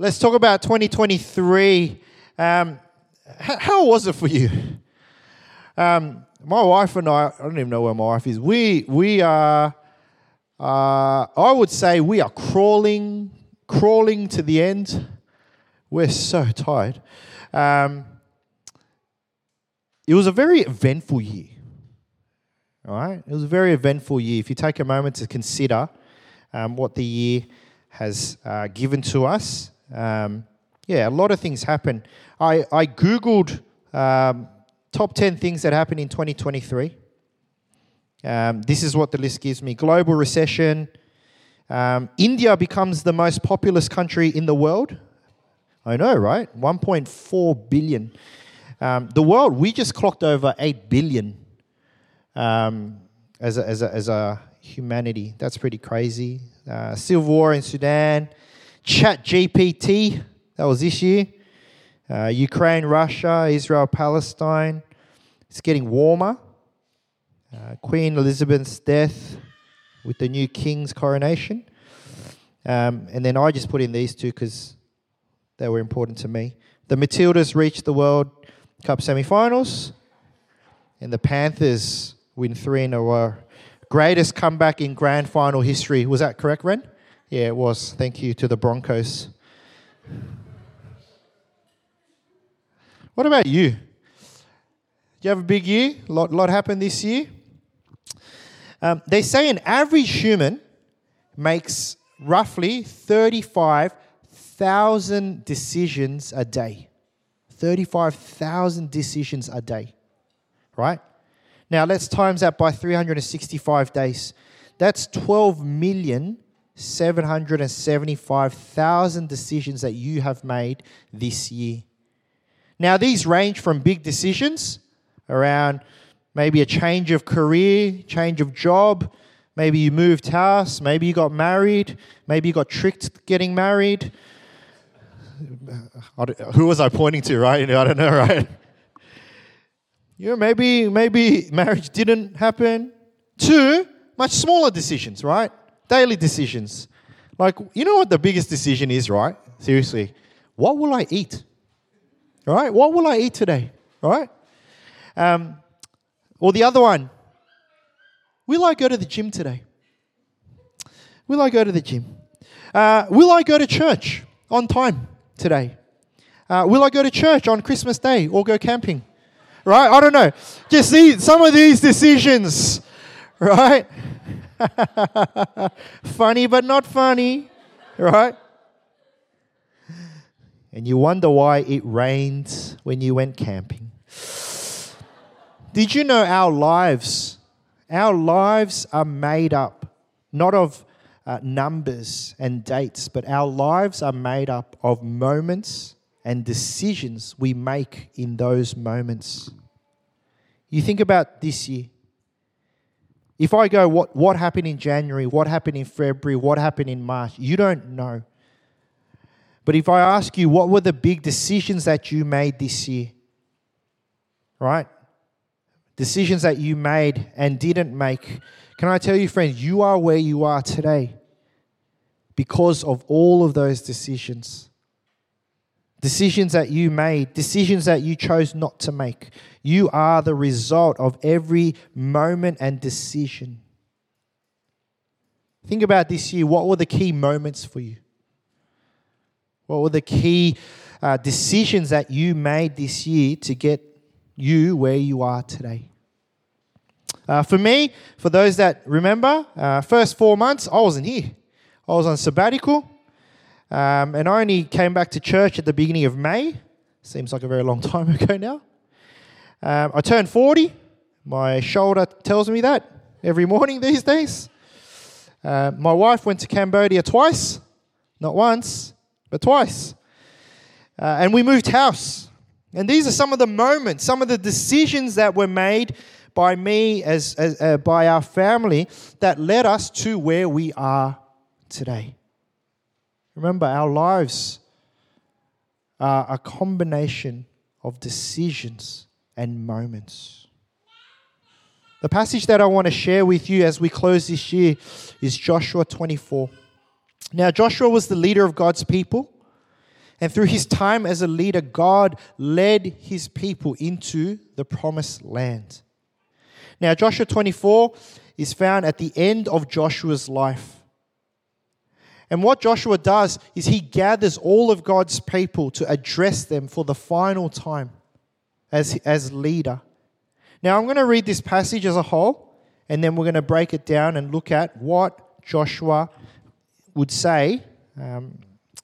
Let's talk about 2023. Um, h- how was it for you? Um, my wife and I, I don't even know where my wife is. We, we are, uh, I would say we are crawling, crawling to the end. We're so tired. Um, it was a very eventful year. All right? It was a very eventful year. If you take a moment to consider um, what the year has uh, given to us, um, yeah, a lot of things happen. I, I Googled um, top 10 things that happened in 2023. Um, this is what the list gives me global recession. Um, India becomes the most populous country in the world. I know, right? 1.4 billion. Um, the world, we just clocked over 8 billion um, as, a, as, a, as a humanity. That's pretty crazy. Uh, civil war in Sudan. Chat GPT, that was this year. Uh, Ukraine, Russia, Israel, Palestine. It's getting warmer. Uh, Queen Elizabeth's death with the new king's coronation. Um, and then I just put in these two because they were important to me. The Matildas reached the World Cup semi-finals, and the Panthers win three in a row. Greatest comeback in grand final history. Was that correct, Ren? Yeah, it was. Thank you to the Broncos. What about you? You have a big year? A lot, lot happened this year? Um, they say an average human makes roughly 35,000 decisions a day. 35,000 decisions a day, right? Now let's times that by 365 days. That's 12,775,000 decisions that you have made this year. Now, these range from big decisions around maybe a change of career, change of job, maybe you moved house, maybe you got married, maybe you got tricked getting married. Who was I pointing to, right? I don't know, right? You maybe maybe marriage didn't happen. Two, much smaller decisions, right? Daily decisions. Like, you know what the biggest decision is, right? Seriously. What will I eat? All right? What will I eat today? All right? Um, or the other one, will I go to the gym today? Will I go to the gym? Uh, will I go to church on time today? Uh, will I go to church on Christmas Day or go camping? Right? I don't know. Just see some of these decisions, right? funny but not funny, right? And you wonder why it rained when you went camping. Did you know our lives, our lives are made up not of uh, numbers and dates, but our lives are made up of moments and decisions we make in those moments. You think about this year. If I go, what, what happened in January? What happened in February? What happened in March? You don't know. But if I ask you, what were the big decisions that you made this year? Right? Decisions that you made and didn't make. Can I tell you, friends, you are where you are today because of all of those decisions. Decisions that you made, decisions that you chose not to make. You are the result of every moment and decision. Think about this year. What were the key moments for you? What were the key uh, decisions that you made this year to get you where you are today? Uh, for me, for those that remember, uh, first four months, I wasn't here. I was on sabbatical. Um, and I only came back to church at the beginning of May. Seems like a very long time ago now. Um, I turned 40. My shoulder tells me that every morning these days. Uh, my wife went to Cambodia twice, not once, but twice. Uh, and we moved house. And these are some of the moments, some of the decisions that were made by me as, as uh, by our family that led us to where we are today. Remember, our lives are a combination of decisions and moments. The passage that I want to share with you as we close this year is Joshua 24. Now, Joshua was the leader of God's people. And through his time as a leader, God led his people into the promised land. Now, Joshua 24 is found at the end of Joshua's life. And what Joshua does is he gathers all of God's people to address them for the final time as, as leader. Now, I'm going to read this passage as a whole, and then we're going to break it down and look at what Joshua would say um,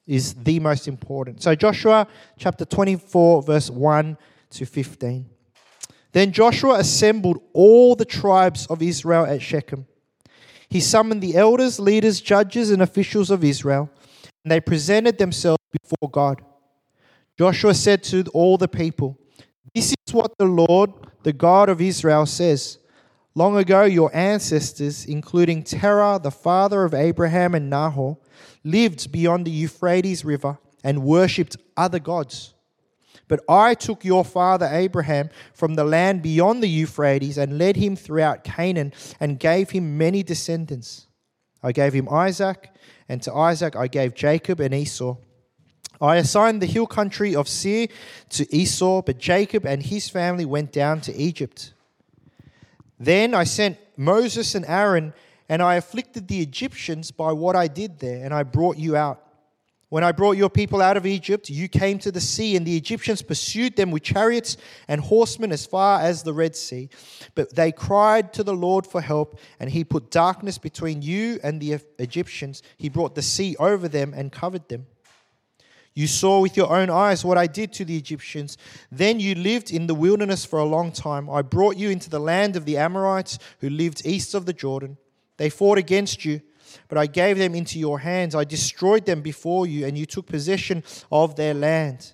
is the most important. So, Joshua chapter 24, verse 1 to 15. Then Joshua assembled all the tribes of Israel at Shechem. He summoned the elders, leaders, judges, and officials of Israel, and they presented themselves before God. Joshua said to all the people, This is what the Lord, the God of Israel, says. Long ago, your ancestors, including Terah, the father of Abraham and Nahor, lived beyond the Euphrates River and worshipped other gods. But I took your father Abraham from the land beyond the Euphrates and led him throughout Canaan and gave him many descendants. I gave him Isaac, and to Isaac I gave Jacob and Esau. I assigned the hill country of Seir to Esau, but Jacob and his family went down to Egypt. Then I sent Moses and Aaron, and I afflicted the Egyptians by what I did there, and I brought you out. When I brought your people out of Egypt, you came to the sea, and the Egyptians pursued them with chariots and horsemen as far as the Red Sea. But they cried to the Lord for help, and he put darkness between you and the Egyptians. He brought the sea over them and covered them. You saw with your own eyes what I did to the Egyptians. Then you lived in the wilderness for a long time. I brought you into the land of the Amorites who lived east of the Jordan. They fought against you but I gave them into your hands. I destroyed them before you, and you took possession of their land.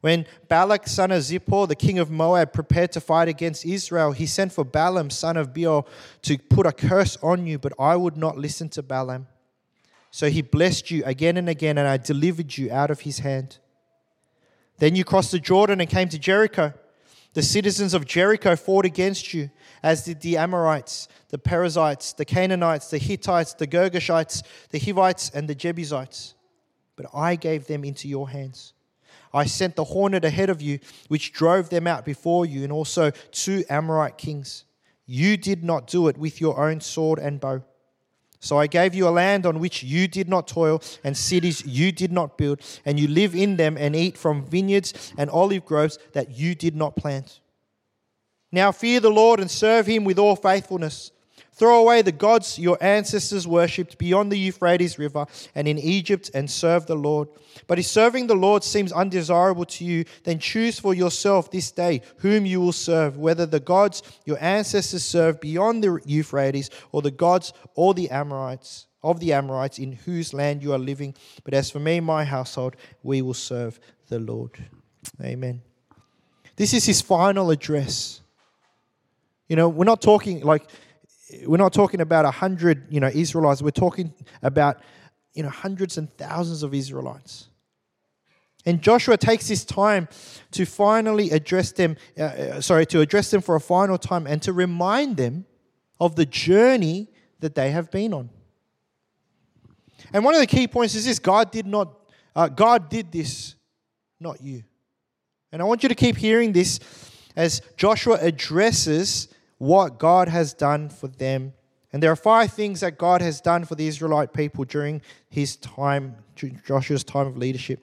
When Balak, son of Zippor, the king of Moab, prepared to fight against Israel, he sent for Balaam, son of Beor, to put a curse on you, but I would not listen to Balaam. So he blessed you again and again, and I delivered you out of his hand. Then you crossed the Jordan and came to Jericho. The citizens of Jericho fought against you, as did the Amorites, the Perizzites, the Canaanites, the Hittites, the Girgashites, the Hivites, and the Jebusites. But I gave them into your hands. I sent the hornet ahead of you, which drove them out before you, and also two Amorite kings. You did not do it with your own sword and bow. So I gave you a land on which you did not toil, and cities you did not build, and you live in them and eat from vineyards and olive groves that you did not plant. Now fear the Lord and serve him with all faithfulness. Throw away the gods your ancestors worshipped beyond the Euphrates River and in Egypt and serve the Lord. But if serving the Lord seems undesirable to you, then choose for yourself this day whom you will serve, whether the gods your ancestors served beyond the Euphrates or the gods or the Amorites of the Amorites in whose land you are living. But as for me and my household, we will serve the Lord. Amen. This is his final address. You know, we're not talking like we're not talking about a hundred, you know, Israelites. We're talking about, you know, hundreds and thousands of Israelites. And Joshua takes this time to finally address them, uh, uh, sorry, to address them for a final time and to remind them of the journey that they have been on. And one of the key points is this God did not, uh, God did this, not you. And I want you to keep hearing this as Joshua addresses what God has done for them. And there are five things that God has done for the Israelite people during his time, Joshua's time of leadership.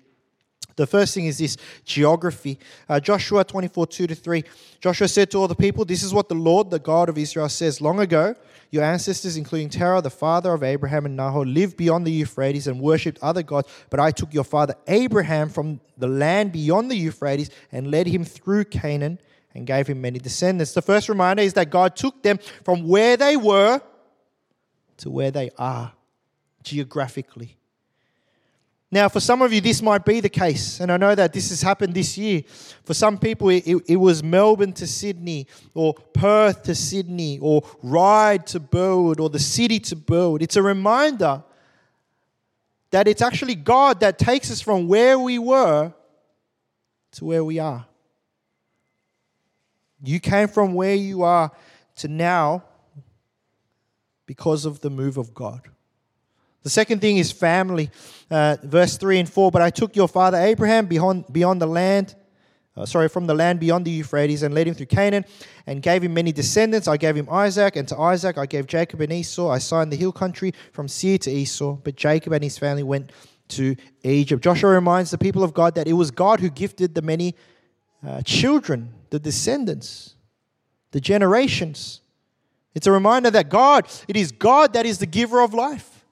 The first thing is this geography. Uh, Joshua 24, 2 to 3. Joshua said to all the people, This is what the Lord, the God of Israel, says. Long ago, your ancestors, including Terah, the father of Abraham and Nahor, lived beyond the Euphrates and worshipped other gods. But I took your father Abraham from the land beyond the Euphrates and led him through Canaan and gave him many descendants. The first reminder is that God took them from where they were to where they are geographically. Now, for some of you, this might be the case, and I know that this has happened this year. For some people, it, it, was Melbourne to Sydney, or Perth to Sydney, or Ryde to Burwood, or the city to Burwood. It's a reminder that it's actually God that takes us from where we were to where we are. You came from where you are to now because of the move of God. The second thing is family. Uh, verse 3 and 4 But I took your father Abraham beyond, beyond the land, uh, sorry, from the land beyond the Euphrates and led him through Canaan and gave him many descendants. I gave him Isaac, and to Isaac I gave Jacob and Esau. I signed the hill country from Seir to Esau, but Jacob and his family went to Egypt. Joshua reminds the people of God that it was God who gifted the many uh, children, the descendants, the generations. It's a reminder that God, it is God that is the giver of life.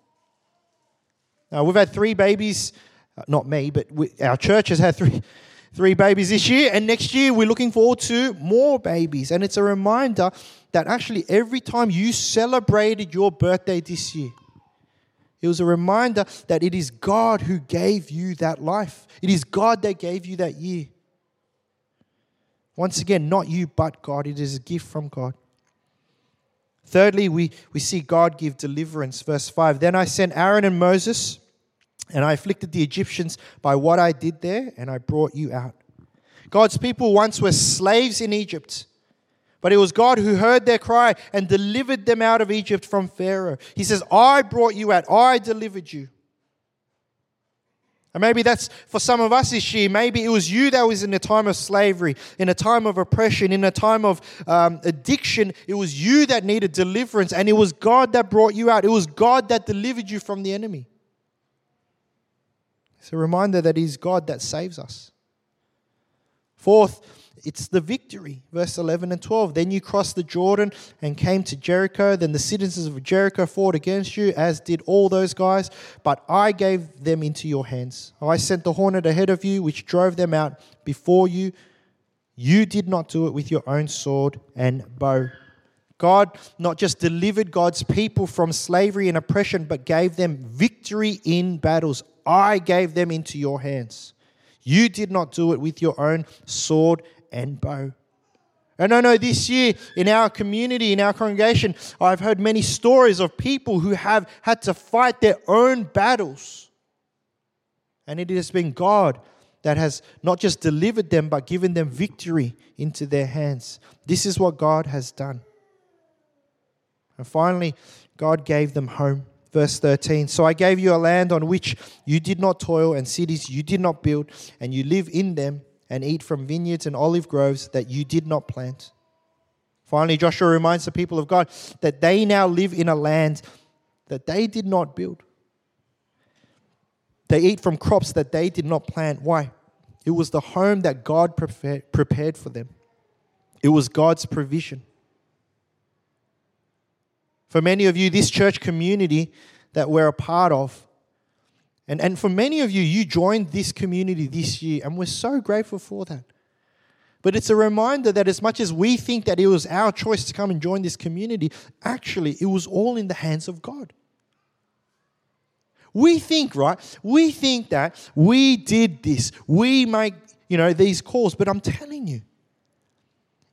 Now, we've had three babies, uh, not me, but we, our church has had three, three babies this year, and next year we're looking forward to more babies. And it's a reminder that actually every time you celebrated your birthday this year, it was a reminder that it is God who gave you that life. It is God that gave you that year. Once again, not you, but God. It is a gift from God. Thirdly, we, we see God give deliverance. Verse 5 Then I sent Aaron and Moses, and I afflicted the Egyptians by what I did there, and I brought you out. God's people once were slaves in Egypt. But it was God who heard their cry and delivered them out of Egypt from Pharaoh. He says, I brought you out, I delivered you. And maybe that's for some of us this year. Maybe it was you that was in a time of slavery, in a time of oppression, in a time of um, addiction. It was you that needed deliverance, and it was God that brought you out. It was God that delivered you from the enemy. It's a reminder that it is God that saves us. Fourth, it's the victory. Verse 11 and 12. Then you crossed the Jordan and came to Jericho. Then the citizens of Jericho fought against you, as did all those guys. But I gave them into your hands. Oh, I sent the hornet ahead of you, which drove them out before you. You did not do it with your own sword and bow. God not just delivered God's people from slavery and oppression, but gave them victory in battles. I gave them into your hands. You did not do it with your own sword and bow. And I know this year in our community, in our congregation, I've heard many stories of people who have had to fight their own battles. And it has been God that has not just delivered them, but given them victory into their hands. This is what God has done. And finally, God gave them home. Verse 13 So I gave you a land on which you did not toil, and cities you did not build, and you live in them and eat from vineyards and olive groves that you did not plant. Finally, Joshua reminds the people of God that they now live in a land that they did not build. They eat from crops that they did not plant. Why? It was the home that God prepared for them, it was God's provision. For many of you, this church community that we're a part of and, and for many of you, you joined this community this year, and we're so grateful for that. But it's a reminder that as much as we think that it was our choice to come and join this community, actually, it was all in the hands of God. We think, right? We think that we did this. We make, you know, these calls. But I'm telling you,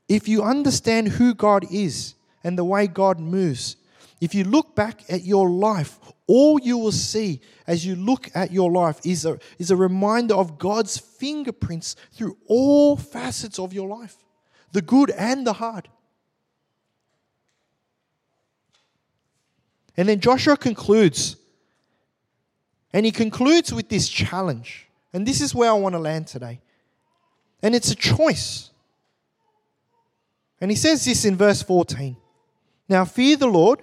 if you understand who God is and the way God moves, if you look back at your life, all you will see as you look at your life is a, is a reminder of God's fingerprints through all facets of your life the good and the hard. And then Joshua concludes, and he concludes with this challenge. And this is where I want to land today. And it's a choice. And he says this in verse 14 Now fear the Lord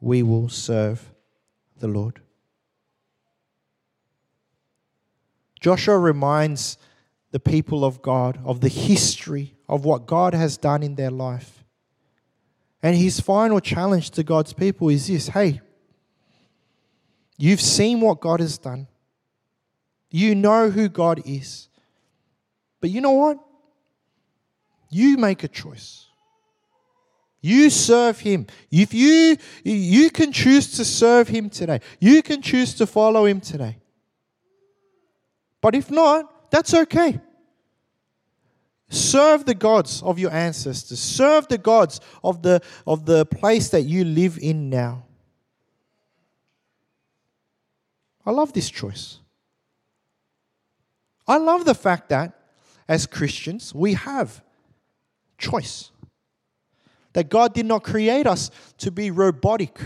we will serve the Lord. Joshua reminds the people of God of the history of what God has done in their life. And his final challenge to God's people is this hey, you've seen what God has done, you know who God is. But you know what? You make a choice. You serve him. If you you can choose to serve him today. You can choose to follow him today. But if not, that's okay. Serve the gods of your ancestors. Serve the gods of the, of the place that you live in now. I love this choice. I love the fact that as Christians, we have choice. That God did not create us to be robotic.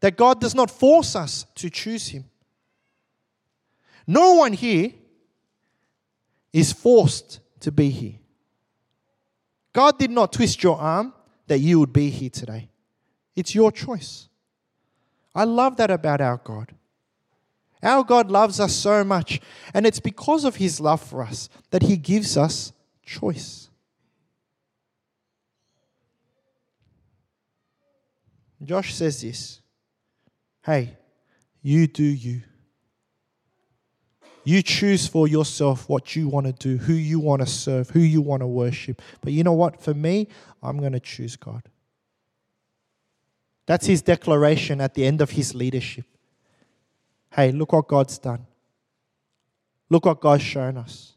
That God does not force us to choose Him. No one here is forced to be here. God did not twist your arm that you would be here today. It's your choice. I love that about our God. Our God loves us so much, and it's because of His love for us that He gives us choice. Josh says this Hey, you do you. You choose for yourself what you want to do, who you want to serve, who you want to worship. But you know what? For me, I'm going to choose God. That's his declaration at the end of his leadership. Hey, look what God's done. Look what God's shown us.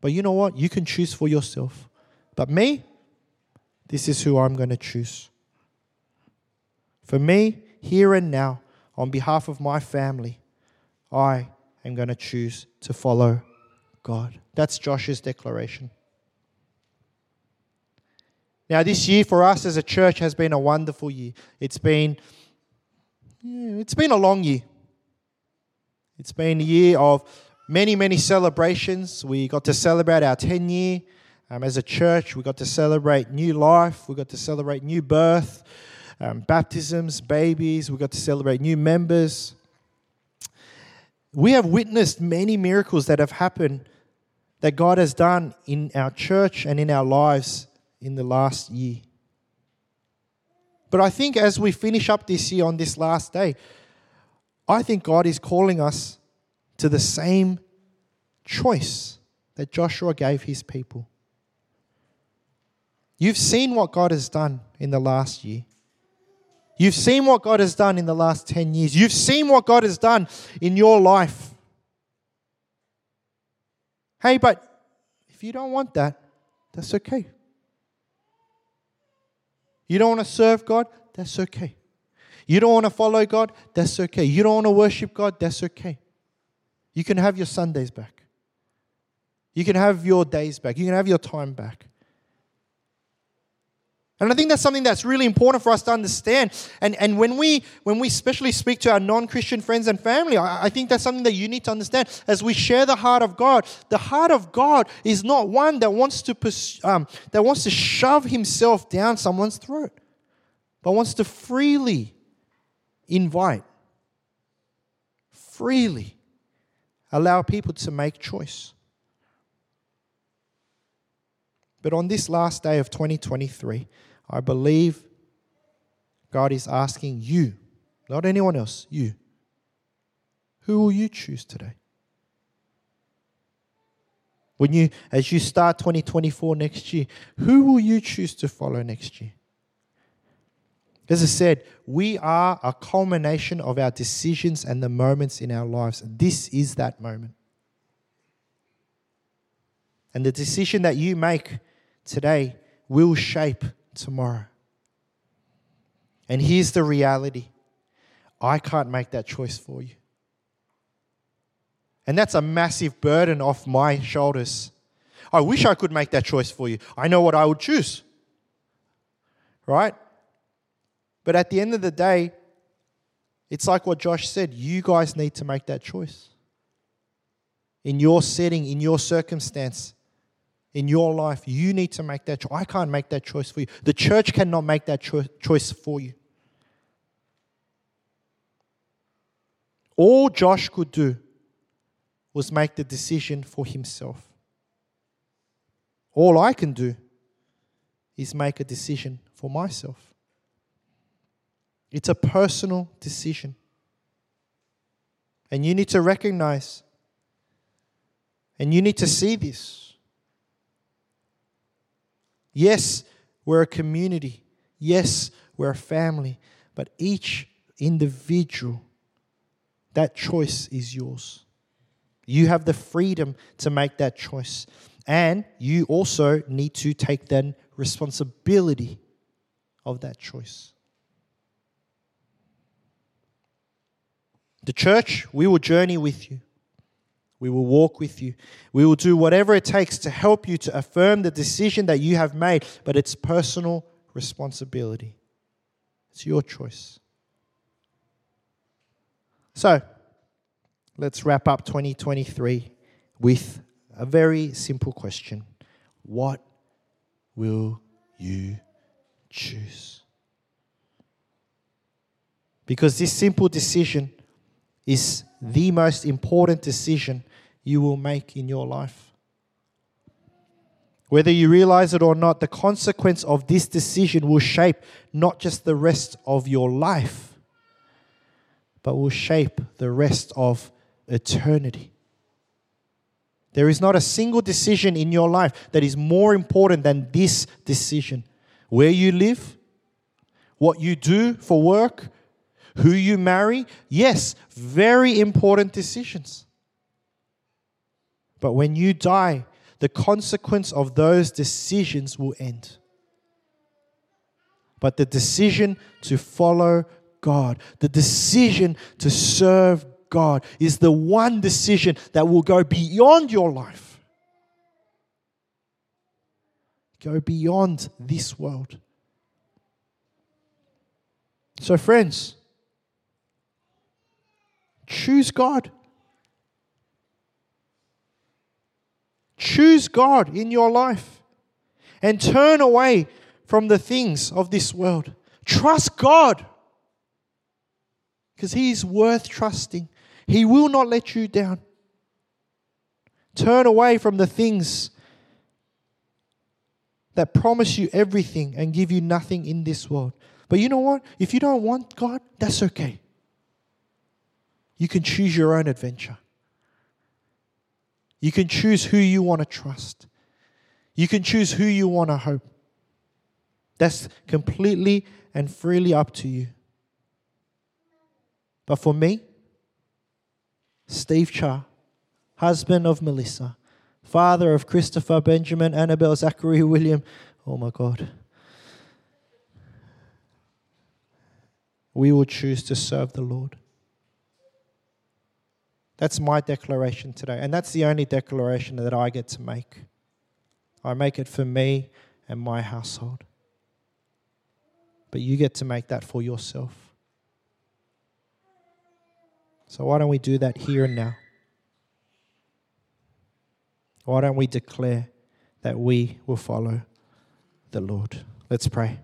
But you know what? You can choose for yourself. But me, this is who I'm going to choose. For me, here and now, on behalf of my family, I am going to choose to follow God. That's Josh's declaration. Now, this year for us as a church has been a wonderful year. It's been, it's been a long year. It's been a year of many, many celebrations. We got to celebrate our 10 year um, as a church. We got to celebrate new life. We got to celebrate new birth, um, baptisms, babies. We got to celebrate new members we have witnessed many miracles that have happened that God has done in our church and in our lives in the last year. But I think as we finish up this year on this last day, I think God is calling us to the same choice that Joshua gave his people. You've seen what God has done in the last year. You've seen what God has done in the last 10 years. You've seen what God has done in your life. Hey, but if you don't want that, that's okay. You don't want to serve God? That's okay. You don't want to follow God? That's okay. You don't want to worship God? That's okay. You can have your Sundays back. You can have your days back. You can have your time back. And I think that's something that's really important for us to understand. And, and when, we, when we especially speak to our non Christian friends and family, I, I think that's something that you need to understand. As we share the heart of God, the heart of God is not one that wants to, pursue, um, that wants to shove himself down someone's throat, but wants to freely invite, freely allow people to make choice. But on this last day of 2023, I believe God is asking you, not anyone else, you. Who will you choose today? When you, as you start 2024 next year, who will you choose to follow next year? As I said, we are a culmination of our decisions and the moments in our lives. This is that moment. And the decision that you make today will shape tomorrow. And here's the reality I can't make that choice for you. And that's a massive burden off my shoulders. I wish I could make that choice for you. I know what I would choose. Right? But at the end of the day, it's like what Josh said you guys need to make that choice. In your setting, in your circumstance, in your life, you need to make that choice. I can't make that choice for you. The church cannot make that cho- choice for you. All Josh could do was make the decision for himself. All I can do is make a decision for myself. It's a personal decision. And you need to recognize and you need to see this. Yes, we're a community Yes, we're a family, but each individual, that choice is yours. You have the freedom to make that choice. And you also need to take then responsibility of that choice. The church, we will journey with you. We will walk with you. We will do whatever it takes to help you to affirm the decision that you have made, but it's personal responsibility. It's your choice. So, let's wrap up 2023 with a very simple question What will you choose? Because this simple decision is the most important decision you will make in your life. Whether you realize it or not, the consequence of this decision will shape not just the rest of your life, but will shape the rest of eternity. There is not a single decision in your life that is more important than this decision. Where you live, what you do for work, who you marry. Yes, very important decisions. But when you die, the consequence of those decisions will end. But the decision to follow God, the decision to serve God, is the one decision that will go beyond your life. Go beyond this world. So, friends, choose God. Choose God in your life and turn away from the things of this world. Trust God because He is worth trusting. He will not let you down. Turn away from the things that promise you everything and give you nothing in this world. But you know what? If you don't want God, that's okay. You can choose your own adventure. You can choose who you want to trust. You can choose who you want to hope. That's completely and freely up to you. But for me, Steve Cha, husband of Melissa, father of Christopher, Benjamin, Annabelle, Zachary, William, oh my God. We will choose to serve the Lord. That's my declaration today. And that's the only declaration that I get to make. I make it for me and my household. But you get to make that for yourself. So why don't we do that here and now? Why don't we declare that we will follow the Lord? Let's pray.